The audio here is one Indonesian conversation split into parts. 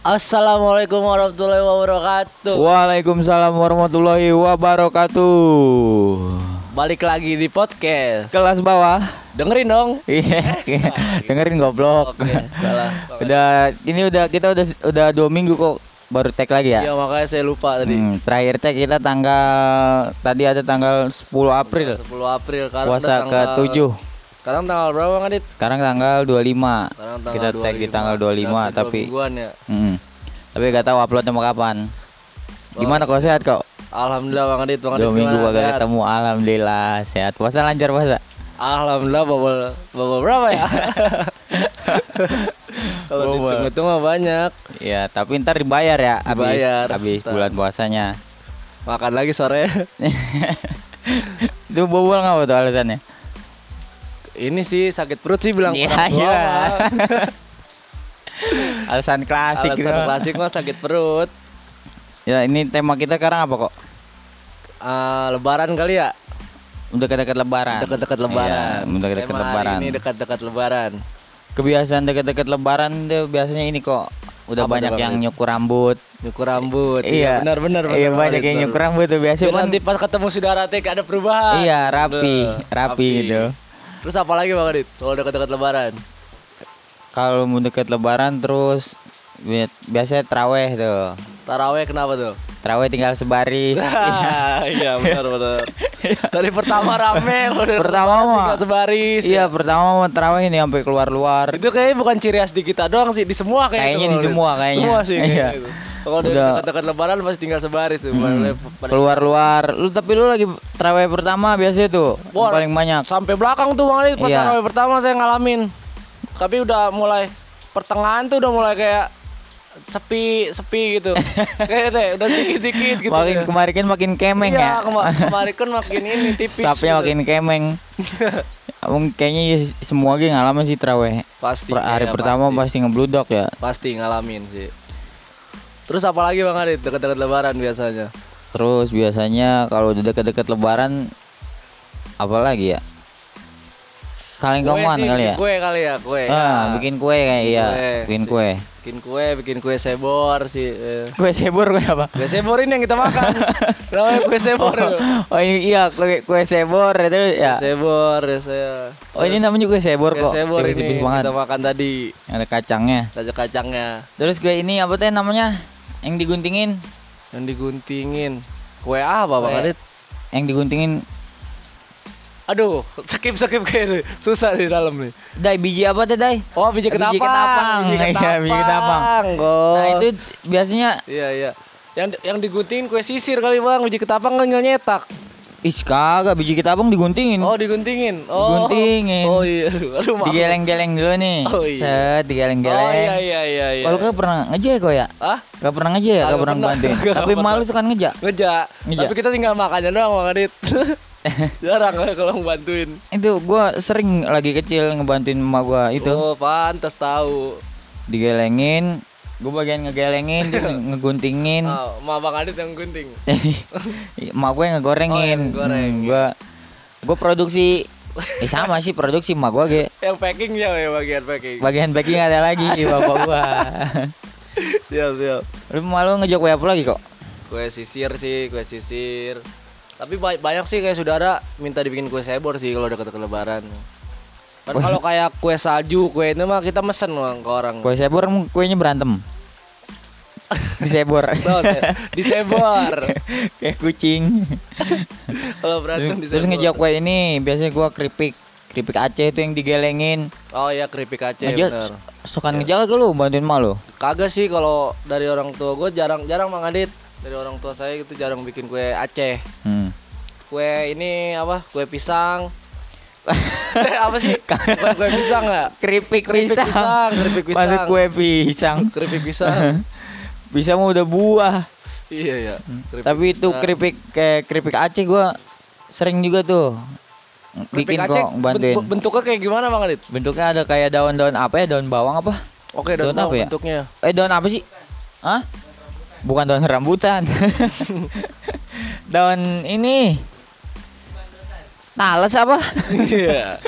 Assalamualaikum warahmatullahi wabarakatuh. Waalaikumsalam warahmatullahi wabarakatuh. Balik lagi di podcast. Kelas bawah. Dengerin dong. Iya, dengerin goblok. Oke, salah. Udah ini udah kita udah udah dua minggu kok baru tag lagi ya. Iya makanya saya lupa tadi. Hmm, terakhir tag kita tanggal tadi ada tanggal 10 April 10 April sekarang puasa udah ke tanggal- 7. Sekarang tanggal berapa Bang Adit? Sekarang tanggal 25. Sekarang tanggal kita tag di 25. tanggal 25 Berarti dua tapi ya. hmm, tapi gak tahu uploadnya mau kapan. Gimana kok sehat kok? Alhamdulillah Bang Adit, Bang Adit. Dua minggu kagak Sehat? ketemu, alhamdulillah sehat. Puasa lancar puasa. Alhamdulillah bobol bobol berapa ya? Kalau Bobol. dihitung-hitung mah banyak. Ya, tapi ntar dibayar ya Dibayar, habis habis ntar. bulan puasanya. Makan lagi sore. Itu bobol nggak apa tuh alasannya? Ini sih sakit perut sih bilang Iya, orang tua iya. mah. Alasan klasik Alasan gitu. klasik mah sakit perut. Ya, ini tema kita sekarang apa kok? Ah, lebaran kali ya? Udah dekat-dekat lebaran. Dekat-dekat lebaran. Iya, udah dekat Tema hari lebaran. Ini dekat-dekat lebaran. Kebiasaan dekat-dekat lebaran tuh biasanya ini kok udah Apa banyak yang nyukur rambut. Nyukur rambut. Iya. benar benar Iya, banyak yang nyukur rambut tuh biasanya kan. nanti pas ketemu saudara teh ada perubahan. Iya, rapi, Bener, rapi gitu. Terus apa lagi Bang Adit? Kalau dekat-dekat lebaran. Kalau mau dekat lebaran terus bi- biasanya traweh tuh. Taraweh kenapa tuh? Traweh tinggal sebaris. Iya benar benar. Dari pertama rame, udah Pertama mah. tinggal sebaris. Iya, pertama mau terawih ini sampai keluar-luar. Itu kayaknya bukan ciri khas di kita doang sih, di semua kayak Kayaknya itu, di semua kayaknya. Semua sih kayaknya Iya. itu. Kalau udah dekat-dekat lebaran pasti tinggal sebaris tuh. Hmm, Keluar-luar. Lu tapi lu lagi terawih pertama biasanya tuh Wah, paling banyak. Sampai belakang tuh Bang Adit pas Iya. tarawih pertama saya ngalamin. Tapi udah mulai pertengahan tuh udah mulai kayak sepi sepi gitu. kayak teh udah dikit-dikit gitu. makin ya. kemarin kan makin kemeng iya, ya. kema- kemarin kan makin ini tipis. Sapnya gitu. makin kemeng. Abang kayaknya ya semua ngalamin sih terawih. pasti Per- hari iya, pertama pasti. pasti ngebludok ya. pasti ngalamin sih. Terus apa lagi Bang Adit dekat-dekat lebaran biasanya? Terus biasanya kalau udah deket-deket lebaran apa lagi ya? Kaleng Kue kongwan sih, kali ya? Kue kali ya, kue. Ah, ya. bikin kue kayak iya, Kue, bikin kue. bikin kue, bikin kue sebor sih. eh. Kue sebor kue apa? Kue sebor ini yang kita makan. Namanya kue sebor. Oh ini iya kue kue sebor itu ya. Kue sebor ya saya. Oh ini namanya kue sebor Kue kok. sebor ini Tipis-tipis yang banget. kita makan tadi. Ada kacangnya. Saja kacangnya Terus kue ini apa teh namanya? Yang diguntingin. yang diguntingin. Kue apa Bang Adit? Yang diguntingin Aduh, skip skip kayak. Susah di dalam nih. Dai biji apa teh Dai? Oh, biji ketapang. Biji ketapang. Iya, biji ketapang. Oh. Nah itu biasanya Iya, iya. Yang yang diguntingin kue sisir kali Bang, biji ketapang kan nyetak. Ih kagak biji ketapang diguntingin. Oh, diguntingin. Oh. Diguntingin. Oh iya. Aduh, maaf. Digeleng-geleng dulu nih. Oh, iya. Set digeleng-geleng. Oh iya iya iya iya. Kalau kau pernah ngejek kok ya? Hah? Gak pernah ngejek ya? Gak pernah bantuin. Tapi pernah. malu suka ngejek. Ngejak. Ngejak. Tapi kita tinggal makannya doang Bang Adit. Jarang lah kalau ngebantuin. Itu gua sering lagi kecil ngebantuin emak gua itu. Oh, pantas tahu. Digelengin, gua bagian ngegelengin, terus ngeguntingin. Oh, Ma Bang Adit yang gunting. emak gua yang ngegorengin. Oh, yang ngegoreng, Hmm, gua gua produksi eh sama sih produksi emak gua ge. Yang packing ya, ya bagian packing. Bagian packing ada lagi bapak gua. Siap, siap. Lu malu ngejok kue apa lagi kok? Kue sisir sih, kue sisir. Tapi ba- banyak sih kayak saudara minta dibikin kue sebor sih kalau dekat-dekat lebaran. Kan kalau kayak kue salju, kue itu mah kita mesen Bang, ke orang. Kue sebor kuenya berantem. Disebor. Tuh, disebor. Kayak kucing. Kalau berantem terus, disebor. terus ngejok kue ini biasanya gua keripik keripik Aceh itu yang digelengin Oh iya keripik Aceh ngejak bener. suka ngejak ke lu bantuin emak lu Kagak sih kalau dari orang tua gue jarang jarang Mang Adit. Dari orang tua saya itu jarang bikin kue Aceh. hmm. Kue ini apa? Kue pisang. Apa sih? Bukan kue pisang nggak? keripik, Keripik pisang, keripik pisang. masuk kue pisang Keripik pisang. bisa mah udah buah iya iya. Keripik tapi itu pisang. keripik kayak keripik Aceh gua sering juga tuh bikin kok bantuin ben- bentuknya kayak gimana Bang Adit? bentuknya ada kayak daun-daun apa ya daun bawang apa Oke, daun, Daun apa ya? bentuknya. Eh daun apa sih? Hah? Bukan daun rambutan. daun ini. Tales apa? Iya.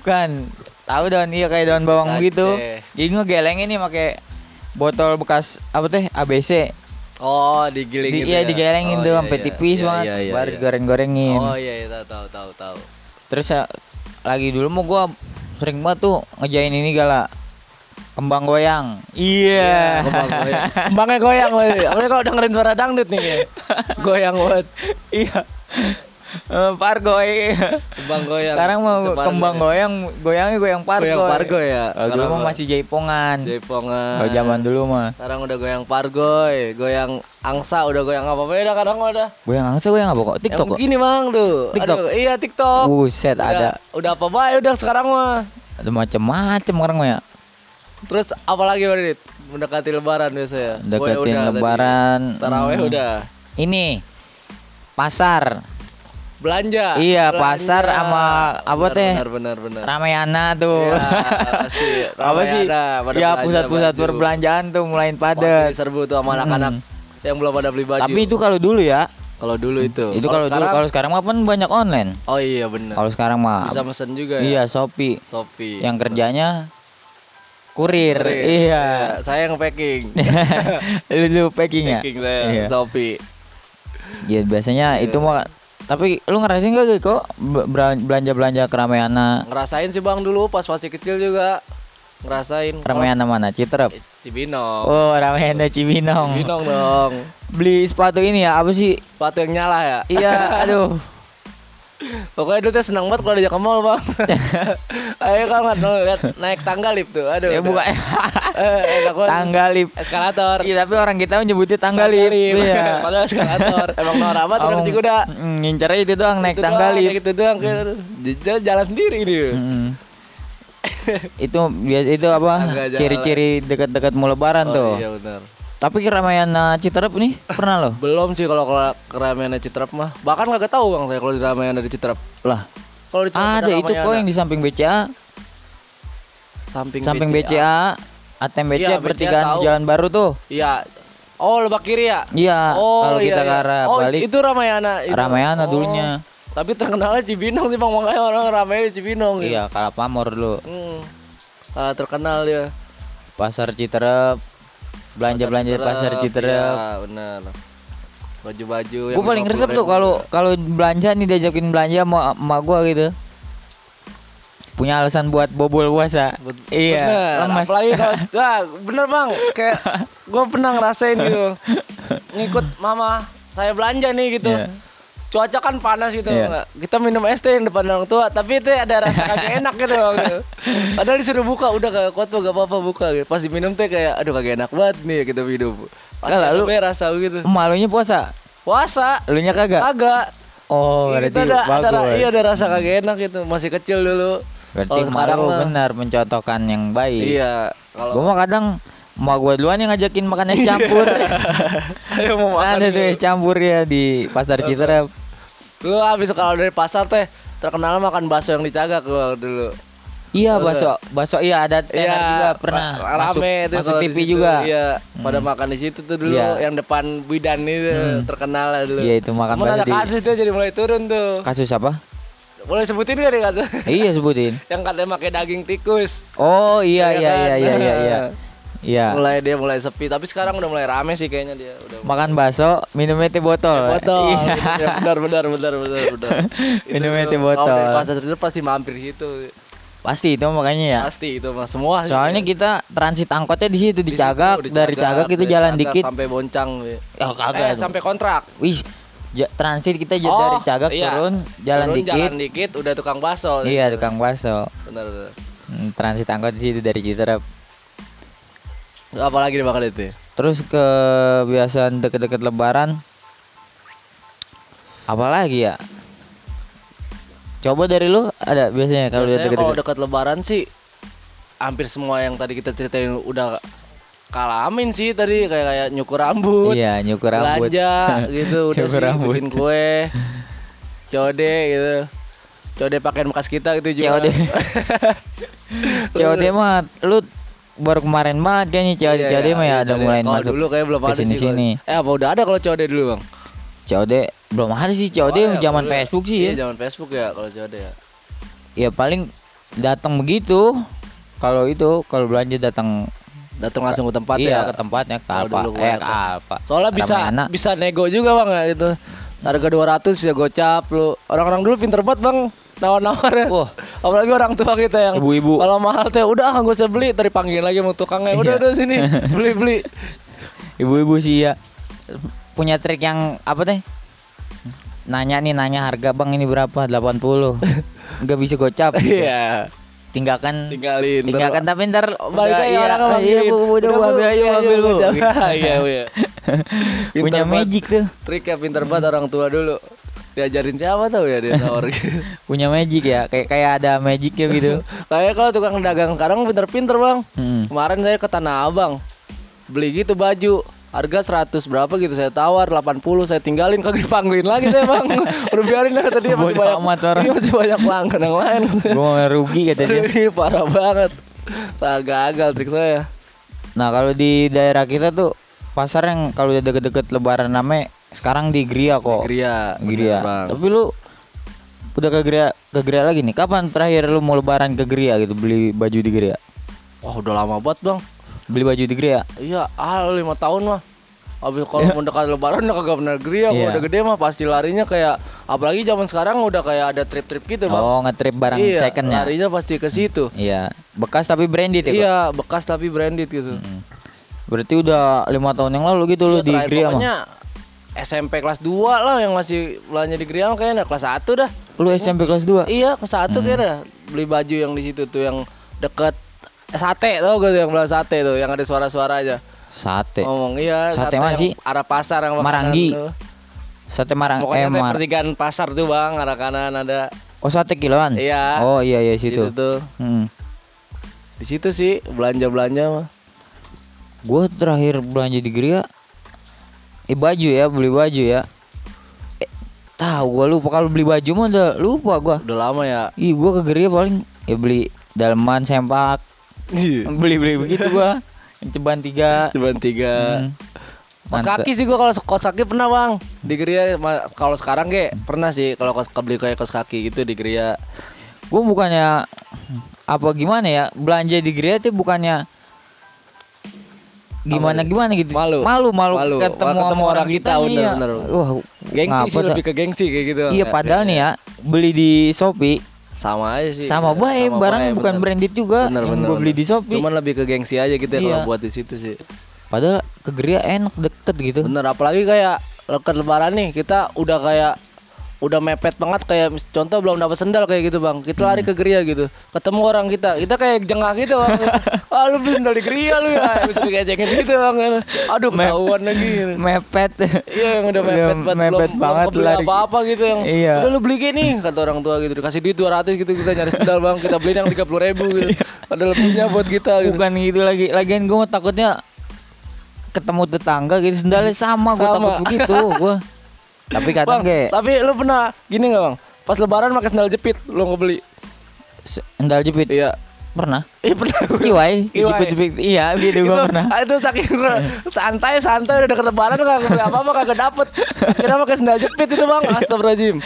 Bukan. Tahu daun iya kayak daun bawang Aceh. begitu. Jadi ngegeleng ini pakai botol bekas apa teh ABC. Oh, digiling Di, gitu iya ya? digelengin Oh, tuh iya, sampai iya. tipis Iya, banget, iya, iya, baru iya. goreng-gorengin. Oh iya, iya tahu tahu tahu. Terus ya, lagi dulu mau gua sering banget tuh ngejain ini gala kembang goyang. Iya. kembang goyang. Kembangnya goyang lagi. Apalagi kalau dengerin suara dangdut nih. Goyang banget. iya. Eh, pargoy. Kembang goyang. Sekarang mau Separgo kembang ya. goyang, goyangnya goyang pargoy. Goyang pargo ya. Kalau dulu mah masih jaipongan. Jaipongan. Kalau zaman dulu mah. Sekarang udah goyang pargoy, goyang angsa, udah goyang apa beda kadang udah. Goyang angsa goyang apa kok? TikTok Yang begini bang tuh. TikTok? Aduh, iya TikTok. Buset Udah- ada. Udah apa baik udah sekarang mah. Ada macem-macem orang mah ya. Terus apalagi Badit? Mendekati lebaran biasanya. Tadi. lebaran. Taraweh hmm, udah. Ini pasar. Belanja. Iya, Belanja. pasar sama apa teh? Benar benar benar. Ramayana tuh. Iya, pasti. apa sih? Pada Ya pusat-pusat perbelanjaan tuh mulai padat. serbu tuh sama anak-anak yang belum pada beli baju. Tapi itu kalau dulu ya. kalau dulu itu. Itu kalau dulu kalau sekarang mah kan banyak online. Oh iya benar. Kalau sekarang mah Bisa mesen juga ya. Iya, Shopee. Shopee. Yang kerjanya kurir. Kurir. Iya. Saya yang packing. lu packing ya? packing saya Iya. Shopee. Ya biasanya itu mah tapi lu ngerasain gak kok belanja-belanja ke Ramayana? Ngerasain sih Bang dulu pas masih kecil juga. Ngerasain. Ramayana mana? Citerep. Oh, Cibinong. Oh, Ramayana Cibinong. Cibinong dong. Beli sepatu ini ya, apa sih? Sepatu yang nyala ya. Iya, aduh. Pokoknya dia senang banget kalau diajak ke mall bang. Ayo kalau nggak lihat naik tangga lift tuh, aduh. Ya bukan Eh, banget. tangga lift. Eskalator. Iya, tapi orang kita menyebutnya tangga lift. Iya. Padahal eskalator. Emang banget Omong- ngerti kuda. Mm, Ngincernya itu doang naik Itu tangga lift. Gitu doang kayak jalan, sendiri ini. Mm. itu biasa itu apa? Ciri-ciri dekat-dekat mau lebaran Oh, tuh. Iya benar. Tapi ke Ramayana Citerep nih pernah loh. Belum sih kalau ke ke Ramayana Citerap mah. Bahkan kagak tahu bang saya kalau di di Citerap. Lah, Kalau di Citerap ada itu kok yang di samping BCA, samping, samping BCA, ATM BCA Iya, BCA pertigaan tahu. Jalan Baru tuh. Iya. Oh lebak kiri ya? Iya, Oh kalau iya, kita iya. ke arah oh, balik itu Ramayana. Itu. Ramayana Oh. dulunya. Tapi terkenalnya Cibinong sih bang makanya orang ramai di Cibinong. gitu. Iya, Kalapamor dulu. Hmm. Ah, terkenal dia. Pasar Citerep. Belanja-belanja di pasar Citerep. Iya, benar. Baju-baju yang Gue paling 50 resep tuh kalau kalau belanja nih diajakin belanja sama emak gua gitu. Punya alasan buat bobol puasa. Iya, bener. lemas. Apalagi kalau wah, bener bang, kayak gue pernah ngerasain gitu, ngikut mama saya belanja nih gitu. Iya. Cuaca kan panas gitu, Iya. nggak? kita minum es teh yang depan orang tua, tapi itu ada rasa kagak enak gitu. Gitu. Padahal disuruh buka, udah kagak kuat tuh gak apa-apa buka. Gitu. Pas diminum teh kayak, aduh kagak enak banget nih kita minum. Pas lalu- rasa gitu. Malunya puasa. Puasa, Elunya kagak? kagak. Oh, Iya, berarti ada, ada, bagus. iya ada rasa kagak enak gitu, masih kecil dulu. Berarti sekarang malu benar mencontohkan yang baik. Iya. Gua Kalau mah kadang emak gua duluan yang ngajakin makan es campur. ayo mau makan Ada tuh gitu. es campur ya di pasar Citerep. Lu habis kalau dari pasar teh terkenal makan bakso yang dicagak gua dulu. Iya, bakso, bakso iya ada tenar Iya, juga pernah ra- masuk, rame itu masuk TV situ. juga. Iya, pada Hmm. makan di situ tuh dulu Iya. yang depan bidan itu terkenal lah dulu. Iya, itu makan Cuman ada bakso di- kasus tuh jadi mulai turun tuh. Kasus apa? Boleh sebutin gak nih kata? iya sebutin. yang katanya pakai daging tikus. Oh iya Iya iya kan? iya iya iya iya. Mulai dia mulai sepi, tapi sekarang udah mulai rame sih kayaknya dia udah. Makan bakso, minumnya teh botol. Botol, Iya. benar benar benar benar benar. Minumnya Itu teh botol. Dari pasar itu pasti mampir situ. Pasti itu makanya ya. Pasti itu mah semua. sih. Soalnya kita transit angkotnya di situ di Di situ, Cagak, di dari Cagak kita jalan Cagak dikit. sampai Boncang. ya. Oh Eh, kagak. sampai kontrak. Wih, ja- transit kita Oh, dari Cagak iya. turun jalan Turun, dikit. Jalan dikit udah tukang bakso. Iya, tukang bakso. Benar benar. Hmm, transit angkot di situ dari Citerep. Apalagi dimakan itu? Terus kebiasaan deket-deket lebaran Apalagi ya? Coba dari lu ada biasanya kalau udah Biasanya kalau deket-deket dekat lebaran sih hampir semua yang tadi kita ceritain udah kalamin sih tadi kayak kayak nyukur rambut, Iya, nyukur rambut. belanja gitu udah Nyukur sih rambut. bikin kue, code gitu. Code pakaian bekas kita gitu juga. COD. COD mah lu baru kemarin banget kayaknya COD Iya, COD iya, mah ya iya, ada mulai masuk dulu kayak belum ada kalau- Eh apa udah ada kalau COD dulu, Bang? COD belum ada sih COD Oh, iya, zaman ya. Facebook sih Iya, ya. zaman Facebook ya kalau COD ya. Ya paling datang begitu. Kalau itu kalau belanja datang Datang langsung ke tempat iya ya. ke tempatnya ke dulu eh ke Alfa Soalnya bisa Ramayana. bisa nego juga bang ya gitu. Harga 200 bisa gocap lu. Orang-orang dulu pinter banget bang nawar-nawar ya. Wah. Apalagi orang tua kita yang Ibu-ibu. Kalau mahal teh udah ah, nggak usah beli, tadi panggil lagi sama tukangnya. Udah Iya. udah sini beli beli. ibu-ibu sih ya punya trik yang apa teh nanya nih nanya harga bang ini berapa 80 nggak bisa gocap gitu. Iya. tinggalkan Tinggalin. tinggalkan tapi ntar balik lagi iya, orang iya manggilin. bu, bu, udah bu, ambil aja iya, bu, ambil bu iya, Iya iya. punya magic tuh Triknya pinter banget orang tua dulu. Diajarin siapa tahu ya dia nawar gitu. punya magic ya kayak kayak ada magic ya gitu Kayak kalau tukang dagang sekarang pinter-pinter bang. Hmm. Kemarin saya ke Tanah Abang beli gitu baju harga 100 berapa gitu saya tawar 80 saya tinggalin kagak dipanggilin lagi saya bang udah biarin lah kata dia masih banyak amat orang. masih banyak pelanggan yang lain gua mau rugi kata dia parah banget saya gagal trik saya nah kalau di daerah kita tuh pasar yang kalau udah deket-deket lebaran namanya sekarang di Gria kok. Gria bener, Gria. bang. Tapi lu udah ke Gria ke Gria lagi nih. Kapan terakhir lu mau lebaran ke Gria gitu beli baju di Gria? Wah udah lama banget bang. Beli baju di Gria? Iya ah lima tahun mah. Habis kalau mendekat lebaran udah kagak pernah Gria. Iya. udah gede mah pasti larinya kayak apalagi zaman sekarang udah kayak ada trip-trip gitu bang. Oh ngetrip barang iya second ya larinya pasti ke situ. Iya. Bekas tapi branded ya iya bekas tapi branded gitu. Hmm. berarti udah lima tahun yang lalu gitu lu Iya, di Gria mah SMP kelas 2 lah yang masih belanja di Gria mah kayaknya kelas 1 dah. lu SMP kelas 2 Iya, kelas 1 Hmm. kayaknya beli baju yang di situ tuh yang deket eh, sate tau gak tuh yang belah sate tuh yang ada suara-suara aja. sate Ngomong iya Sate mana yang sih? Arah pasar yang Maranggi. tuh. sate marang Pokoknya eh mar pertigaan pasar tuh Bang, arah kanan ada. oh sate kiloan Iya. oh iya iya Situ situ tuh. hmm. Di situ sih belanja-belanja mah. Gue terakhir belanja di Gria Eh baju ya, beli baju ya. Eh, Tahu gue lupa. Kalau beli baju mah udah lupa gua. Udah lama ya. Ih gua ke Gria paling ya beli daleman sempak. Beli-beli begitu gua. Yang ceban tiga. Cuman tiga. Hmm. Kos kaki sih gua kalau kos kaki pernah bang. Di Gria ma- kalau sekarang ge pernah sih kalau kos beli kayak kos kaki gitu di Gria Gue bukannya Apa gimana ya Belanja di Gria tuh bukannya Gimana ya? gimana gitu Malu. Malu malu, Malu. ketemu, orang orang kita, kita, bener, iya. bener. Wah gengsi sih lebih ke gengsi kayak gitu Iya padahal nih ya Beli di Shopee sama aja sih sama baik Sama barang baik, bukan bener. branded juga bener, yang bener, gue beli bener. di Shopee cuman lebih ke gengsi aja gitu ya Iya. kalau buat di situ sih padahal ke Geria enak deket gitu bener apalagi kayak leket lebaran nih kita udah kayak udah mepet banget kayak contoh belum dapat sendal kayak gitu bang. Kita lari ke geria gitu. Ketemu orang kita kita kayak jengah gitu bang. Ah lu beli sendal di geria lu ya. Bisa dikecekin gitu bang. Aduh ketahuan lagi. mepet. Iya yang udah Udah mepet banget mepet belum, banget belum lari. apa-apa gitu yang Iya. udah lu beli gini kata orang tua gitu dikasih duit 200 gitu kita nyari sendal bang. Kita beli yang 30 ribu gitu. Ada lebihnya buat kita gitu. bukan gitu lagi. Lagian gue takutnya ketemu tetangga gitu sendalnya sama gue Sama. takut begitu gue tapi kadang Bang, tapi lu pernah gini nggak bang? Pas lebaran pakai sendal jepit lu nggak beli. Sendal jepit? Iya. Pernah. Iya pernah. Iwai, jepit jepit. Iya gitu gue Itu- pernah. ah, itu saking gua. Santai santai. Udah deket lebaran kagak beli apa apa kagak dapet. Kira pakai sendal jepit itu bang. Astagfirullahaladzim.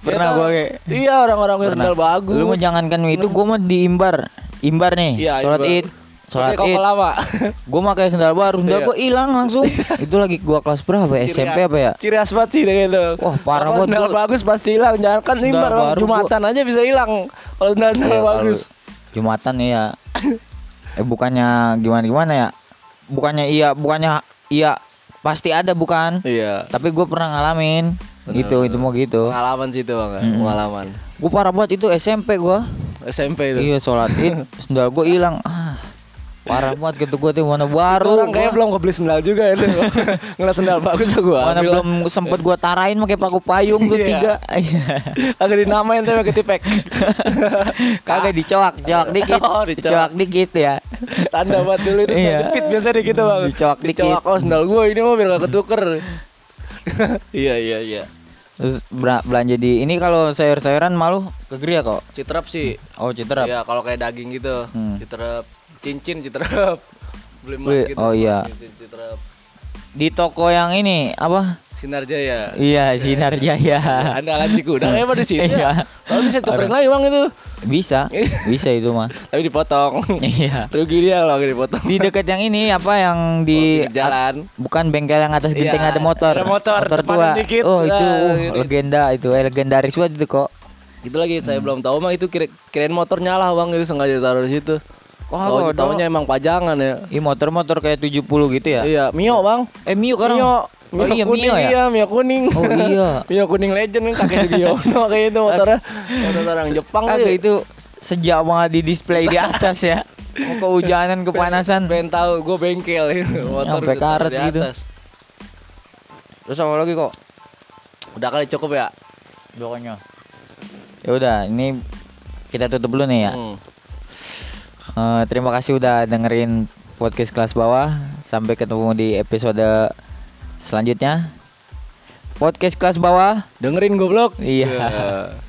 Pernah gua kayak- iya orang-orang pakai sendal bagus. Lu mau jangankan itu gue mau diimbar imbar. Nih Iya, sholat id sholat id gue pakai sendal baru sendal Iya. gue hilang langsung itu lagi gua kelas berapa ya SMP apa ya ciri khas banget sih gitu Wah, parah banget, sendal gua- bagus pasti hilang jangan kan Sendal imbar Bang. baru jumatan aja bisa hilang kalau sendal sendal Iya, bagus Jumatan ya. eh bukannya gimana gimana ya? Bukannya iya, bukannya iya pasti ada bukan? iya Tapi gue pernah ngalamin Bener, gitu, itu mau gitu. pengalaman sih itu bang ya, pengalaman Gue parah banget itu SMP gue. SMP itu Iya sholat id, sendal gue hilang. Ah, parah banget gitu gue tuh mana baru. orang kayaknya gua. belum kebeli sendal juga itu ngeliat sendal bagus gua Mana ambil. belum sempet gue tarain pakai paku payung tuh Iya. tiga. agak dinamain tuh pakai tipek Kagak dicoak, coak dikit. Oh, dicoak. dicoak dikit ya. tanda buat dulu itu Iya. jepit biasanya gitu bang Dicoak dikit. oh sendal gua ini mah biar gak ketuker iya iya iya Terus belanja di ini kalau sayur-sayuran malu ke Gria kok. citrap sih Oh, Citerap. Iya kalau kayak daging gitu Hmm. citrap cincin citrap beli emas gitu oh iya. Di toko yang ini apa? Sinar Jaya. Iya, Sinar Jaya. Andalan Cikudang emang di situ. Iya. ya. Kalau bisa tukerin lagi bang itu. Bisa, bisa itu mah. Tapi dipotong. Iya. Rugi dia kalau dipotong. Di dekat yang ini apa yang di Oh, jalan. bukan bengkel yang atas Iya, genteng ada motor. ada motor, depanan tua. dikit. Oh, itu Ah, uh, gitu. legenda itu, eh, legendaris banget itu kok. Itu lagi saya belum tahu mah itu kira kirain motor nyala bang itu sengaja taruh di situ. Oh, Oh, tahunya emang pajangan ya. Ih, motor-motor kayak 70 gitu ya. Iya, Mio bang. Eh, Mio kan. Mio. Oh iya, kuning, Mio ya? Iya, Mio kuning. Oh iya. Mio kuning legend kan kakek Sugiono kayak itu motornya. Motor orang Jepang Kagak sih. itu sejak banget di display di atas ya. Mau kehujanan kepanasan. Pengen tahu gue bengkel itu motor Sampai karet di gitu. atas. Terus apa lagi kok? Udah kali cukup ya? Pokoknya. Ya udah, ini kita tutup dulu nih ya. Hmm. Eh, terima kasih udah dengerin podcast kelas bawah. Sampai ketemu di episode selanjutnya. Podcast kelas bawah. Dengerin goblok. Iya. Ya.